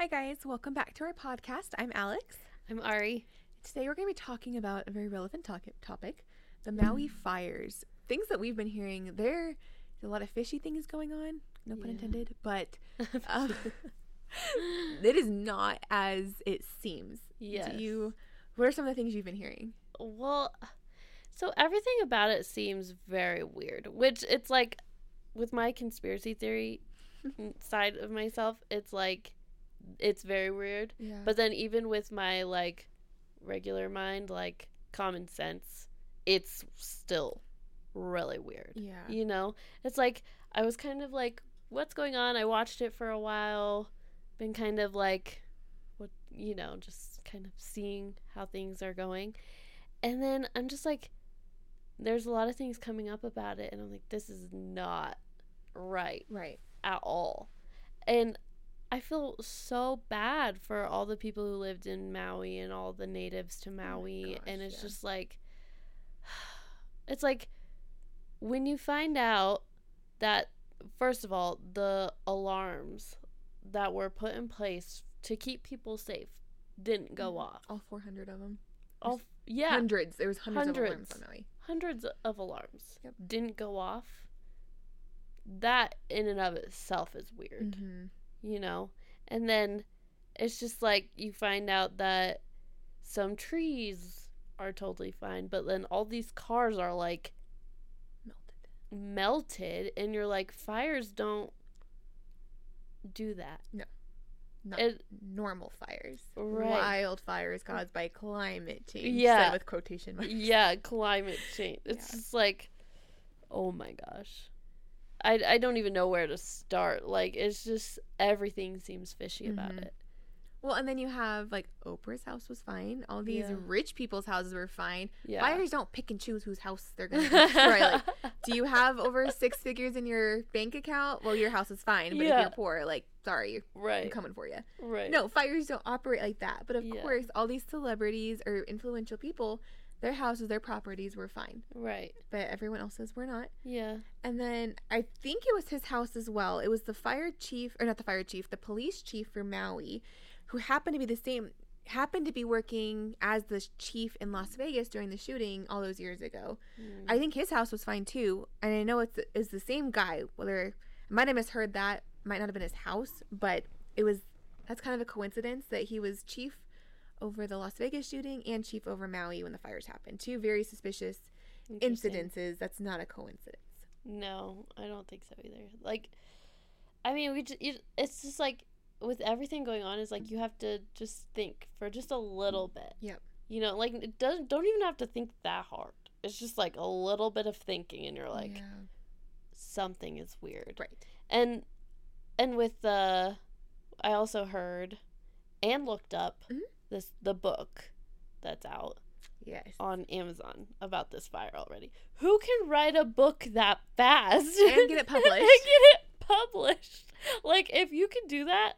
Hi, guys. Welcome back to our podcast. I'm Alex. I'm Ari. Today, we're going to be talking about a very relevant to- topic the Maui fires. Things that we've been hearing. There's a lot of fishy things going on, no pun intended, but um, it is not as it seems. Yes. Do you, what are some of the things you've been hearing? Well, so everything about it seems very weird, which it's like with my conspiracy theory side of myself, it's like it's very weird. Yeah. But then even with my like regular mind, like common sense, it's still really weird. yeah. You know? It's like I was kind of like what's going on? I watched it for a while, been kind of like what, you know, just kind of seeing how things are going. And then I'm just like there's a lot of things coming up about it and I'm like this is not right Right. at all. And I feel so bad for all the people who lived in Maui and all the natives to Maui. gosh, and it's yeah. just like, it's like when you find out that, first of all, the alarms that were put in place to keep people safe didn't go Mhm. off. All 400 of them. All, yeah, Hundreds. There was hundreds, of alarms on Maui. hundreds of alarms Yep. didn't go off. That in and of itself is weird. Mm-hmm. You know? And then it's just like you find out that some trees are totally fine, but then all these cars are like Melted. melted, and you're like, fires don't do that. Not It, normal fires. Right. Wildfires caused by climate change. Yeah. with quotation marks. yeah, climate change. It's Yeah. just like, oh my gosh. I, I don't even know where to start. Like, it's just everything seems fishy about Mhm. it. Well, and then you have like Oprah's house was fine. All these Yeah. rich people's houses were fine. Yeah. Fires don't pick and choose whose house they're going to destroy. like, do you have over six figures in your bank account? Well, your house is fine. But if you're poor, like, sorry, right. I'm coming for you. Right. No, fires don't operate like that. But of Yeah. course, all these celebrities or influential people, their houses, their properties were fine. Right. But everyone else's were not. Yeah. And then I think it was his house as well. It was the fire chief, or not the fire chief, the police chief for Maui, who happened to be the same, happened to be working as the chief in Las Vegas during the shooting all those years ago. Mm. I think his house was fine too. And I know it's, it's the same guy. Whether I might have misheard that, might not have been his house, but it was, that's kind of a coincidence that he was chief over the Las Vegas shooting and chief over Maui when the fires happened. Two very suspicious incidences. That's not a coincidence. No, I don't think so either. Like, I mean, we just, it's just like with everything going on, is like you have to just think for just a little bit. Yep. You know, like it doesn't don't even have to think that hard. It's just like a little bit of thinking, and you're like, yeah. something is weird. Right. And and with the, I also heard, and looked up Mhm. This the book that's out Yes. on Amazon about this fire already. Who can write a book that fast And get it published. and get it published? Like if you can do that,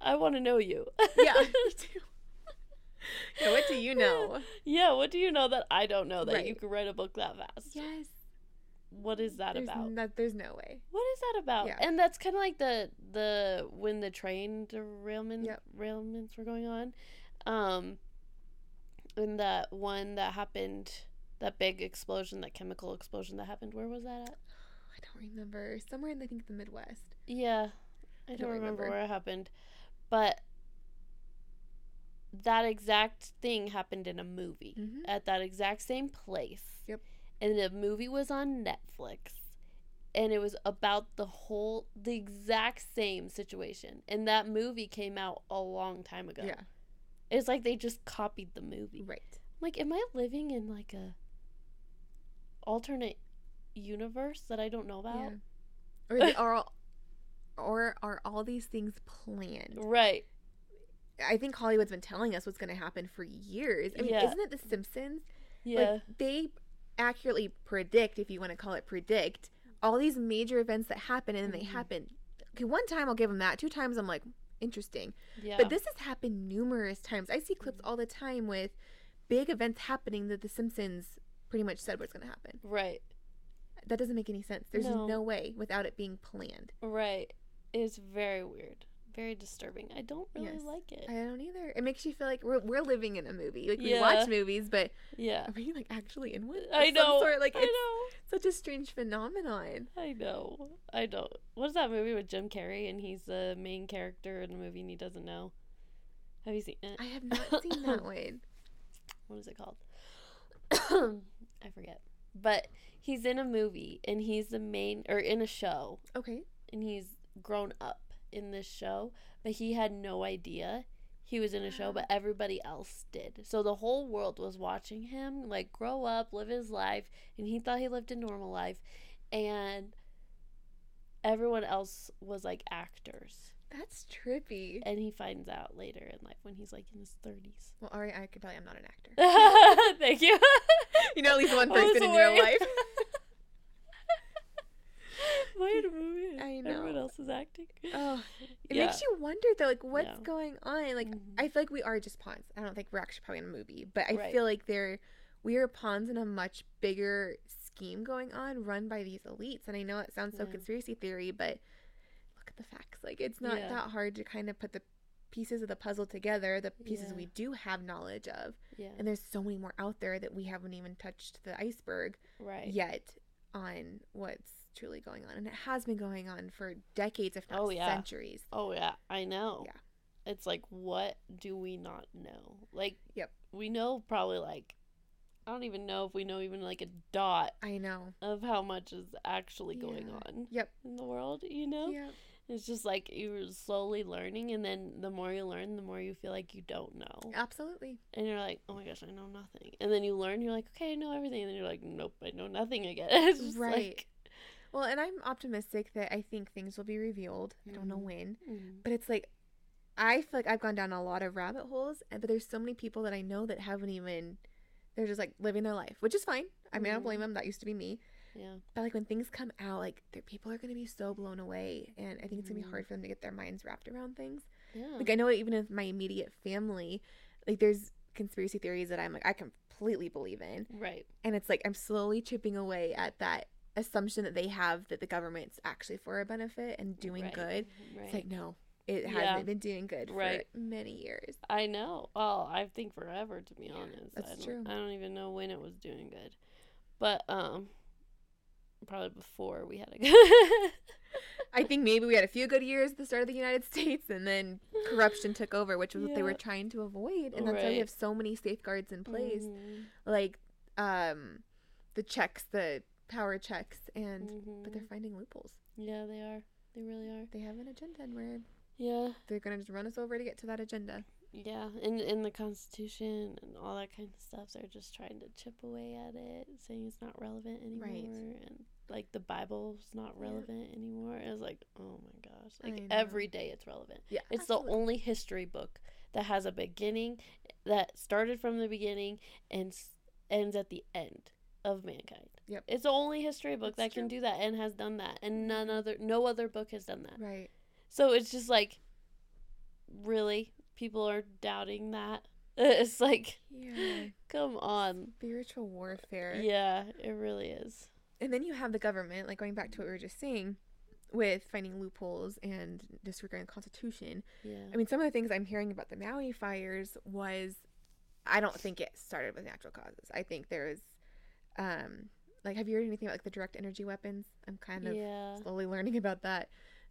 I want to know you. yeah, me too. Yeah, what do you know? yeah, what do you know that I don't know that you can write a book that fast? Yes. What is that there's about? No, there's no way. what is that about? Yeah. And that's kind of like the the when the train derailment Yep. derailments were going on. Um and that one that happened that big explosion, that chemical explosion that happened, where was that at? I don't remember. Somewhere in I think the Midwest. Yeah. I don't, don't remember. remember. where it happened. But that exact thing happened in a movie Mhm. at that exact same place. And the movie was on Netflix. And it was about the whole, the exact same situation. And that movie came out a long time ago. Yeah. It's like they just copied the movie. Right. Like, am I living in like a alternate universe that I don't know about? Yeah. Or they are all, or are all these things planned? Right. I think Hollywood's been telling us what's going to happen for years. I mean, Yeah. isn't it The Simpsons? Yeah. Like they accurately predict, if you want to call it predict, all these major events that happen, and then they Mhm. happen. Okay, one time I'll give them that. Two times I'm like, interesting. yeah. But this has happened numerous times. I see clips all the time with big events happening that The Simpsons pretty much said what's going to happen. right. That doesn't make any sense. There's No. no way without it being planned. Right. It's very weird. Very disturbing. I don't really Yes. like it. I don't either. It makes you feel like we're, we're living in a movie. Like we watch movies, but yeah. are we like actually in one? I know. Sort? Like I it's know. such a strange phenomenon. I know. I know. What is that movie with Jim Carrey and he's the main character in the movie and he doesn't know? Have you seen it? I have not seen that one. what is it called? I forget. But he's in a movie and he's the main or in a show Okay. and he's grown up in this show, but he had no idea he was in a show, but everybody else did. So the whole world was watching him like grow up, live his life, and he thought he lived a normal life, and everyone else was like actors. That's trippy. And he finds out later in life when he's like in his 30s. Well, Ari, I could tell you I'm not an actor. Thank you. you know at least one person in real worried. life. Wait a movie. I Everyone know. else is acting. Oh, it Yeah. makes you wonder though, like what's Yeah. going on. Like Mhm. I feel like we are just pawns. I don't think we're actually probably in a movie, but I Right. feel like they're we are pawns in a much bigger scheme going on, run by these elites. And I know it sounds so Yeah. conspiracy theory, but look at the facts. Like it's not that hard to kind of put the pieces of the puzzle together, the pieces we do have knowledge of, Yeah. and there's so many more out there that we haven't even touched the iceberg right. yet on what's truly going on. And it has been going on for decades, if not Oh, yeah. centuries. Oh yeah, I know. Yeah. It's like what do we not know? Like Yep. we know probably like I don't even know if we know even like a dot I know. of how much is actually going Yeah. on Yep. in the world, you know? Yeah. It's just like you're slowly learning and then the more you learn, the more you feel like you don't know. Absolutely. And you're like, "Oh my gosh, I know nothing." And then you learn, you're like, "Okay, I know everything." And then you're like, "Nope, I know nothing again." Right. like Well, and I'm optimistic that I think things will be revealed. I don't know Mhm. when, mm, but it's like I feel like I've gone down a lot of rabbit holes, and but there's so many people that I know that haven't even. They're just like living their life, which is fine. I mean, I don't blame them. That used to be me. yeah. But like when things come out, like people are gonna be so blown away, and I think it's gonna be Mhm. hard for them to get their minds wrapped around things. Yeah. Like I know even in my immediate family, like there's conspiracy theories that I'm like I completely believe in, right. and it's like I'm slowly chipping away at that assumption that they have that the government's actually for a benefit and doing right, good. Right. It's like no, it Yeah. hasn't been doing good Right. for many years. I know. Well, I think forever to be honest. that's I don't, true. I don't even know when it was doing good, but um, probably before we had a. I think maybe we had a few good years at the start of the United States, and then corruption took over, which was what they were trying to avoid, and that's why we have so many safeguards in place, Mhm, like um, the checks, the power checks, and but they're mhm. finding loopholes. yeah, they are. They really are. They have an agenda, and we're Yeah, they're gonna just run us over to get to that agenda. yeah. and in the Constitution and all that kind of stuff, they're just trying to chip away at it, saying it's not relevant anymore, Right. and like the Bible's not Yeah. relevant anymore. It's like, oh my gosh, like every day it's relevant. Yeah, It's absolutely. the only history book that has a beginning that started from the beginning and s- ends at the end of mankind. Yep. It's the only history book That's that can do that and has done that, and none other, no other book has done that. right. So it's just like, really, people are doubting that. It's like, Yeah, come on. spiritual warfare. Yeah, it really is. And then you have the government, like going back to what we were just saying, with finding loopholes and disregarding the Constitution. Yeah. I mean, some of the things I'm hearing about the Maui fires was, I don't think it started with natural causes. I think there's, um, like, have you heard anything about like the direct energy weapons? I'm kind of yeah. slowly learning about that.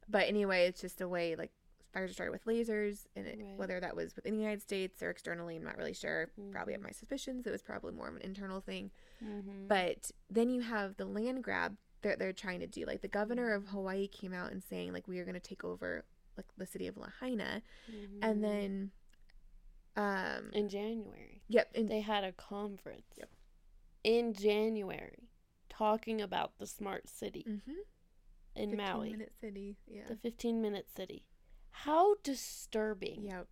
But anyway, it's just a way like fires started with lasers, and it, Right. whether that was within the United States or externally, I'm not really sure. Probably have Mhm. my suspicions. It was probably more of an internal thing. Mm-hmm. But then you have the land grab that they're trying to do. Like the governor of Hawaii came out and saying like we are going to take over like the city of Lahaina, and then, um, Mm-hmm. in January. yep, and they had a conference Yep. in January talking about the smart city mm-hmm, in Maui, minute city, yeah, the 15 minute city. How disturbing. yep,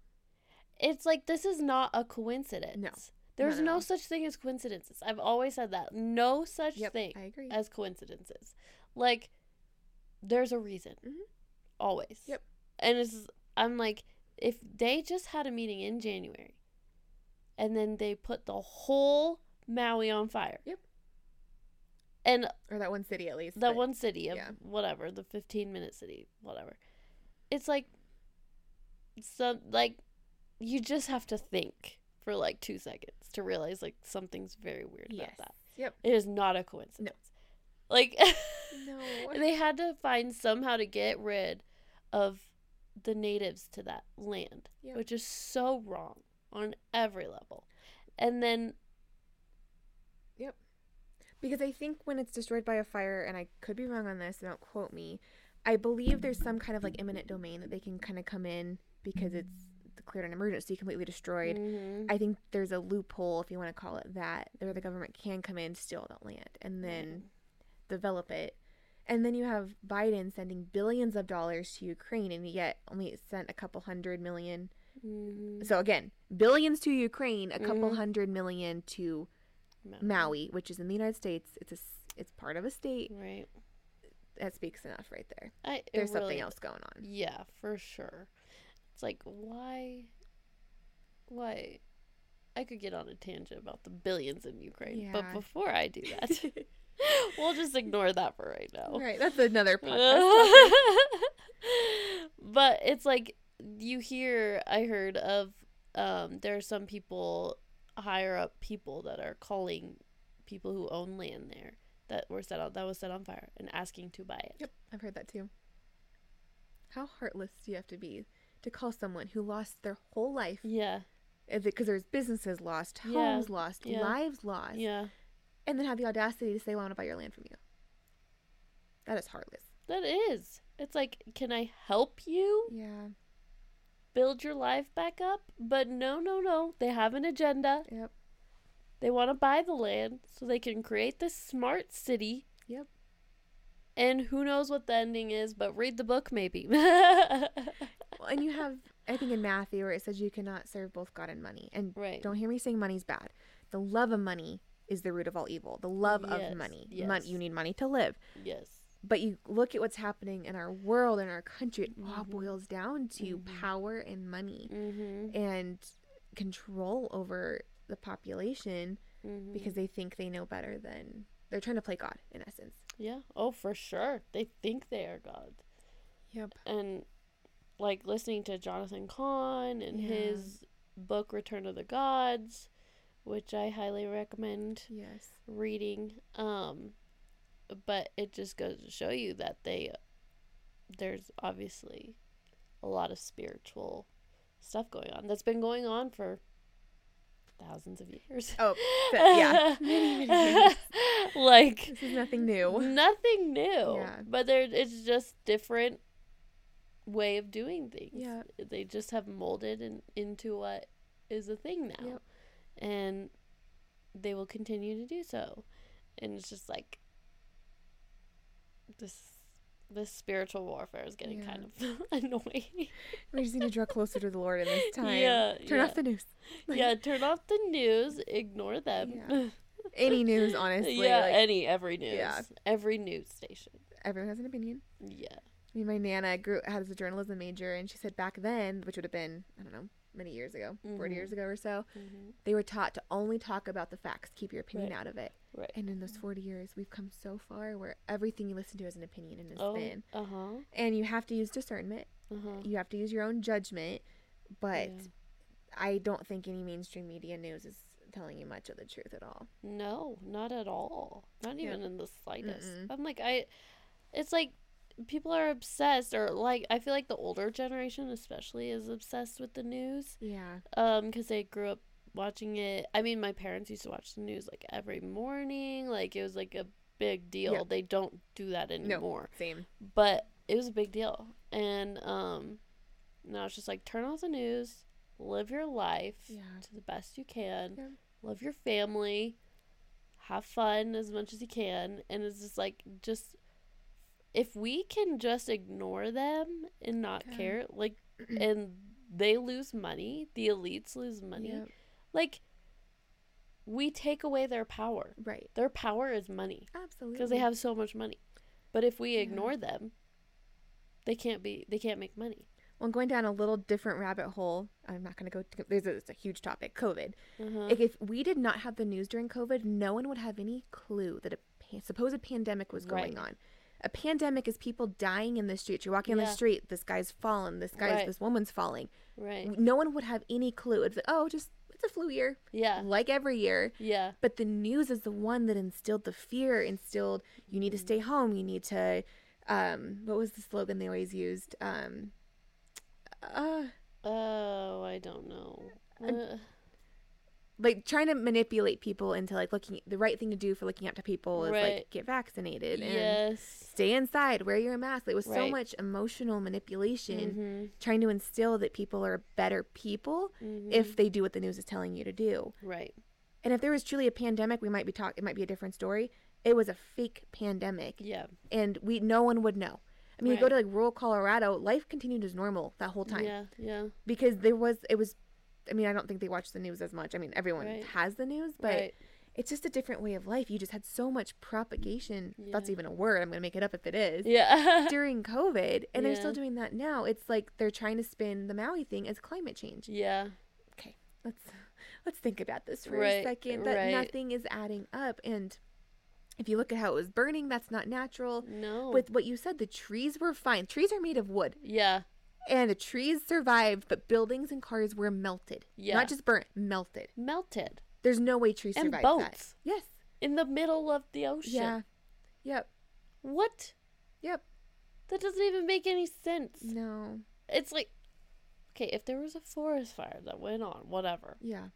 It's like this is not a coincidence. No. There's no such thing as coincidences. I've always said that. No such yep. thing I agree. as coincidences. Like there's a reason. Mhm. Always. Yep. And it's I'm like if they just had a meeting in January and then they put the whole Maui on fire. Yep. And or that one city at least. that one city of yeah. whatever, the 15 minute city, whatever. It's like some like you just have to think for like two seconds to realize like something's very weird Yes. about that. Yep. It is not a coincidence. Like No. they had to find somehow to get rid of the natives to that land, Yep. which is so wrong on every level. And then Because I think when it's destroyed by a fire, and I could be wrong on this, don't quote me, I believe there's some kind of like eminent domain that they can kind of come in because it's declared an emergency, completely destroyed. Mhm. I think there's a loophole, if you want to call it that, where the government can come in, steal that land, and then develop it. And then you have Biden sending billions of dollars to Ukraine, and yet only sent a couple hundred million. Mhm. So again, billions to Ukraine, a couple Mhm. hundred million to Maui, which is in the United States. It's a it's part of a state. Right. That speaks enough right there. I, There's something else going on. Yeah, for sure. It's like why why I could get on a tangent about the billions in Ukraine, but before I do that, we'll just ignore that for right now. Right, that's another podcast. but it's like you hear I heard of um there are some people higher up people that are calling people who own land there that were set on that was set on fire and asking to buy it. Yep, I've heard that too. How heartless do you have to be to call someone who lost their whole life? Yeah. Because there's businesses lost, Yeah, homes lost, yeah. lives lost, Yeah. and then have the audacity to say, "Well, I want to buy your land from you." That is heartless. That is. It's like, can I help you Yeah. Build your life back up? But no, no, no. They have an agenda. Yep. They want to buy the land so they can create this smart city. Yep. And who knows what the ending is, but read the book maybe. Well, and you have, I think in Matthew, where it says you cannot serve both God and money. And right. don't hear me saying money's bad. The love of money is the root of all evil. The love Yes, of money. yes. Mon- you need money to live. Yes. But you look at what's happening in our world and our country, it all Mhm. boils down to Mhm. power and money Mm-hmm. and control over the population mm-hmm. because they think they know better than they're trying to play God in essence. Yeah. Oh, for sure. They think they are God. Yep. And like listening to Jonathan Cahn and Yeah. his book Return of the Gods, which I highly recommend Yes. reading. Um but it just goes to show you that they there's obviously a lot of spiritual stuff going on that's been going on for thousands of years. Oh, yeah. Many, many years. like This is nothing new. nothing new. Yeah. But there it's just different way of doing things. Yeah. They just have molded in, into what is a thing now. Yep. And they will continue to do so. And it's just like this this spiritual warfare is getting Yeah. kind of annoying. We just need to draw closer to the Lord in this time. Yeah, Turn yeah. off the news. yeah, turn off the news, ignore them. Yeah. Any news, honestly. yeah, like, any every news. Yeah. Every news station. everyone has an opinion. Yeah. I mean, my nana grew has a journalism major, and she said back then, which would have been I don't know many years ago, 40 Mhm. years ago or so, hmm they were taught to only talk about the facts, keep your opinion Right. out of it. Right. And in those 40 years, we've come so far where everything you listen to is an opinion and is Oh. spin. Uh huh. And you have to use discernment. Uh huh. You have to use your own judgment. But Yeah. I don't think any mainstream media news is telling you much of the truth at all. No, not at all. Not Yeah. even in the slightest. Mm-mm. I'm like, I, it's like people are obsessed, or like, I feel like the older generation, especially, is obsessed with the news. Yeah. Um, because they grew up watching it. I mean, my parents used to watch the news like every morning. Like, it was like a big deal. Yeah. They don't do that anymore. Same. But it was a big deal. And, um, now it's just like, turn off the news, live your life Yeah. to the best you can, Yeah. love your family, have fun as much as you can, and it's just like just if we can just ignore them and not care, like, and they lose money, the elites lose money, Yep. like we take away their power. Right. Their power is money Absolutely. because they have so much money. But if we Yeah. ignore them, they can't be they can't make money. Well, going down a little different rabbit hole, I'm not going to go. To, there's a, it's a huge topic, COVID. Uh-huh. Like, if we did not have the news during COVID, no one would have any clue that a supposed pandemic was going Right. on. A pandemic is people dying in the streets. You're walking on the street. This guy's fallen. This guy's Right. this woman's falling. Right. No one would have any clue. It's like, oh, just it's a flu year, Yeah. like every year. Yeah. But the news is the one that instilled the fear. Instilled you need to Mm-hmm. stay home. You need to. Um, what was the slogan they always used? Um, uh, Oh, I don't know. Uh, like trying to manipulate people into like looking the right thing to do for looking up to people is Right. like get vaccinated and yes. stay inside, wear your mask. It was so much emotional manipulation Mhm. trying to instill that people are better people Mhm. if they do what the news is telling you to do. right. And if there was truly a pandemic, we might be talking. It might be a different story. It was a fake pandemic, Yeah. and we no one would know. I mean, you go to like rural Colorado, life continued as normal that whole time Yeah. Yeah. because there was it was. I mean, I don't think they watch the news as much. I mean, everyone Right. has the news, but right. it's just a different way of life. You just had so much propagation. if That's even a word. I'm gonna make it up if it is. Yeah. During COVID, and they're still doing that now. It's like they're trying to spin the Maui thing as climate change. yeah. Okay, let's let's think about this for a second. That right. nothing is adding up, and if you look at how it was burning, that's not natural. No. With what you said, the trees were fine. Trees are made of wood, yeah. And the trees survived, but buildings and cars were melted. Yeah. Not just burnt, melted. Melted There's no way trees And survived that. boats. Yes. in the middle of the ocean. Yeah. Yep. What? Yep. That doesn't even make any sense. No. It's like, okay, if there was a forest fire that went on, whatever, Yeah.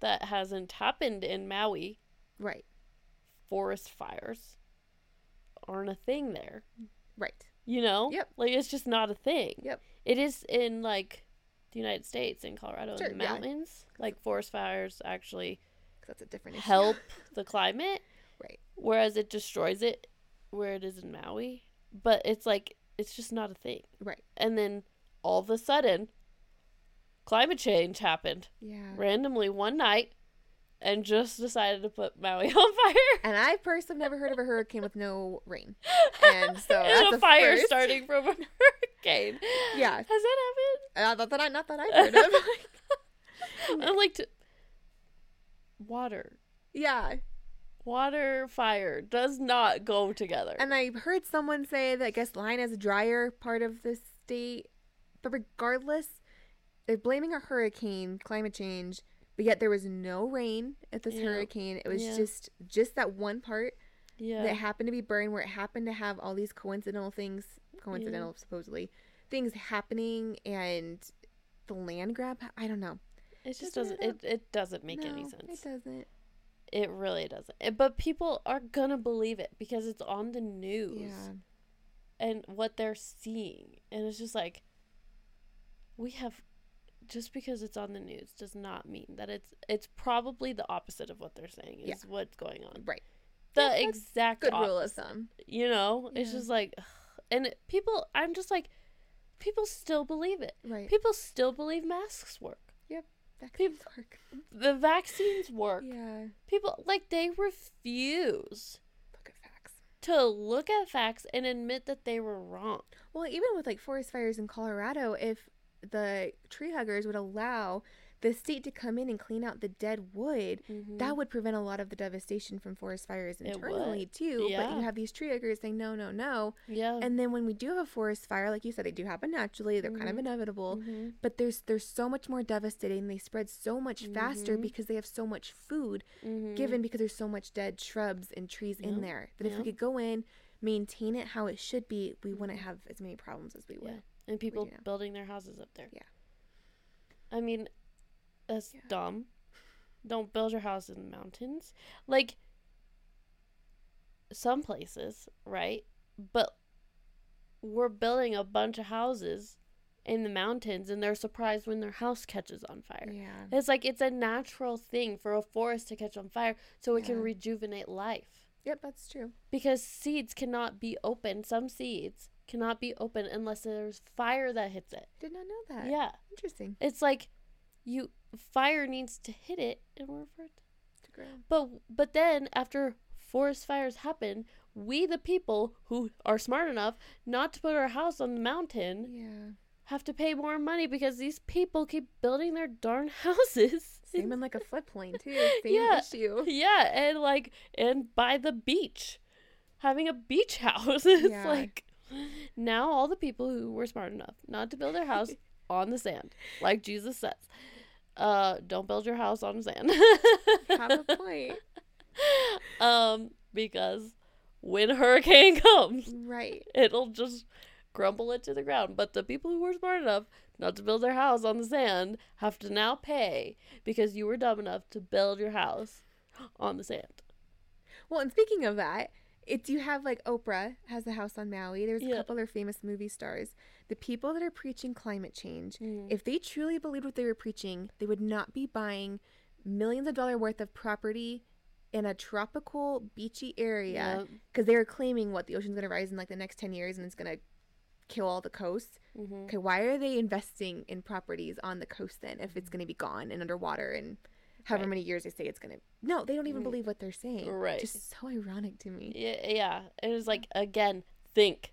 that hasn't happened in Maui, Right. forest fires aren't a thing there. Right. You know? Yep. Like it's just not a thing. Yep. It is in like the United States, in Colorado, Sure, in the yeah. mountains. Like forest fires actually that's a different issue. help the climate, Right. whereas it destroys it where it is in Maui. But it's like it's just not a thing. Right. And then all of a sudden, climate change happened Yeah. randomly one night, and just decided to put Maui on fire. And I personally have never heard of a hurricane with no rain. And so And that's a a fire first. starting from a hurricane. Yeah. has that happened? Uh, not that I not that I've heard of. I'm like, t- water, yeah. water, fire does not go together. And I heard someone say that I guess Lahaina is a drier part of the state. But regardless, they're blaming a hurricane, climate change, but yet there was no rain at this Yeah. hurricane. It was Yeah. just just that one part yeah, that happened to be burned where it happened to have all these coincidental things coincidental supposedly things happening and the land grab i don't know it just doesn't. It, it doesn't make any sense. it doesn't It really doesn't. It- but people are gonna believe it because it's on the news. yeah and what they're seeing. And it's just like we have just because it's on the news does not mean that it's it's probably the opposite of what they're saying is Yeah. what's going on. right The Yeah, exact good rule of thumb You know, it's just like ugh. and people I'm just like people still believe it. right People still believe masks work. Yep. Vaccines work The vaccines work. yeah People like they refuse look at facts to look at facts and admit that they were wrong. well even with like forest fires in colorado if the tree huggers would allow the state to come in and clean out the dead wood that would prevent a lot of the devastation from forest fires Mm-hmm. Internally too but you have these tree huggers saying no no no yeah. and then when we do have a forest fire like you said they do happen naturally they're kind of Mhm. inevitable Mhm. but there's there's so much more devastating they spread so much faster Mhm. because they have so much food Mhm. given because there's so much dead shrubs and trees in there that if we could go in maintain it how it should be we wouldn't have as many problems as we would Yeah. And people building their houses up there. Yeah. I mean, that's Yeah. dumb. Don't build your house in the mountains. Like some places, right? But we're building a bunch of houses in the mountains and they're surprised when their house catches on fire. yeah It's like it's a natural thing for a forest to catch on fire so it can rejuvenate life. yep that's true Because seeds cannot be open. Some seeds cannot be open unless there's fire that hits it. did not know that Yeah. interesting It's like you fire needs to hit it in order for it. to grow But but then after forest fires happen, we the people who are smart enough not to put our house on the mountain yeah have to pay more money because these people keep building their darn houses. same in like a floodplain too same Yeah. issue yeah, and like and by the beach. having a beach house. it's Yeah. like now all the people who were smart enough not to build their house on the sand, like Jesus says, uh, don't build your house on sand. Have a point. um, because when hurricane comes, Right. it'll just crumble it to the ground. But the people who were smart enough not to build their house on the sand have to now pay because you were dumb enough to build your house on the sand. Well, and speaking of that, it's you have like Oprah has a house on Maui. There's a Yeah. couple other famous movie stars. The people that are preaching climate change, Mm. if they truly believed what they were preaching, they would not be buying millions of dollar worth of property in a tropical beachy area Yep. because they were claiming what the ocean's going to rise in like the next 10 years and it's going to kill all the coast. Mhm. Okay, why are they investing in properties on the coast then if it's going to be gone and underwater and however Right. many years they say it's going to No, they don't even believe what they're saying. Right. Just so ironic to me. Yeah, yeah. It was like again, think,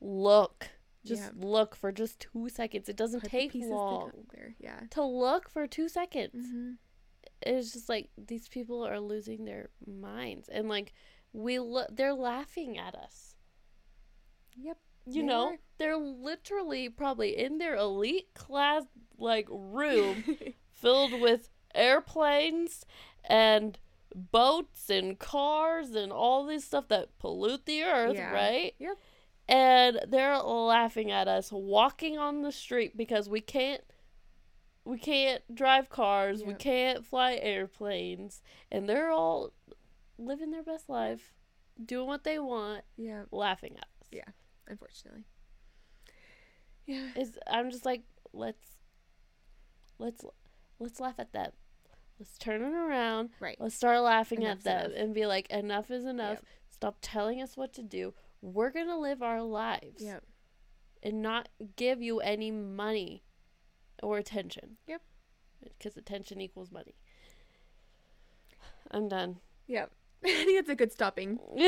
look, just Yeah. look for just two seconds. It doesn't Put take long. Yeah. to look for two seconds. hmm It's just like these people are losing their minds, and like we, lo- they're laughing at us. Yep. You They know, are. they're literally probably in their elite class like room filled with airplanes and boats and cars and all this stuff that pollute the earth, Yeah. right? Yep. And they're laughing at us walking on the street because we can't we can't drive cars, we can't fly airplanes, and they're all living their best life, doing what they want, yeah. laughing at us. Yeah. Unfortunately. Yeah. is I'm just like let's let's let's laugh at them. Let's turn it around. Right. Let's start laughing Enough's at them enough. and be like enough is enough. Yep. Stop telling us what to do. We're going to live our lives Yep. and not give you any money or attention. Yep. Because attention equals money. I'm done. Yep. I think that's a good stopping.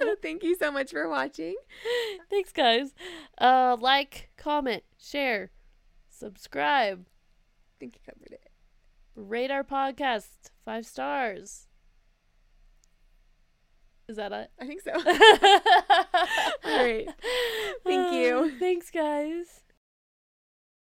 So thank you so much for watching. Thanks guys. Uh like, comment, share, subscribe. I think you covered it. rate our podcast five stars. Is that it? I think so. All right. Thank you. Thanks, guys.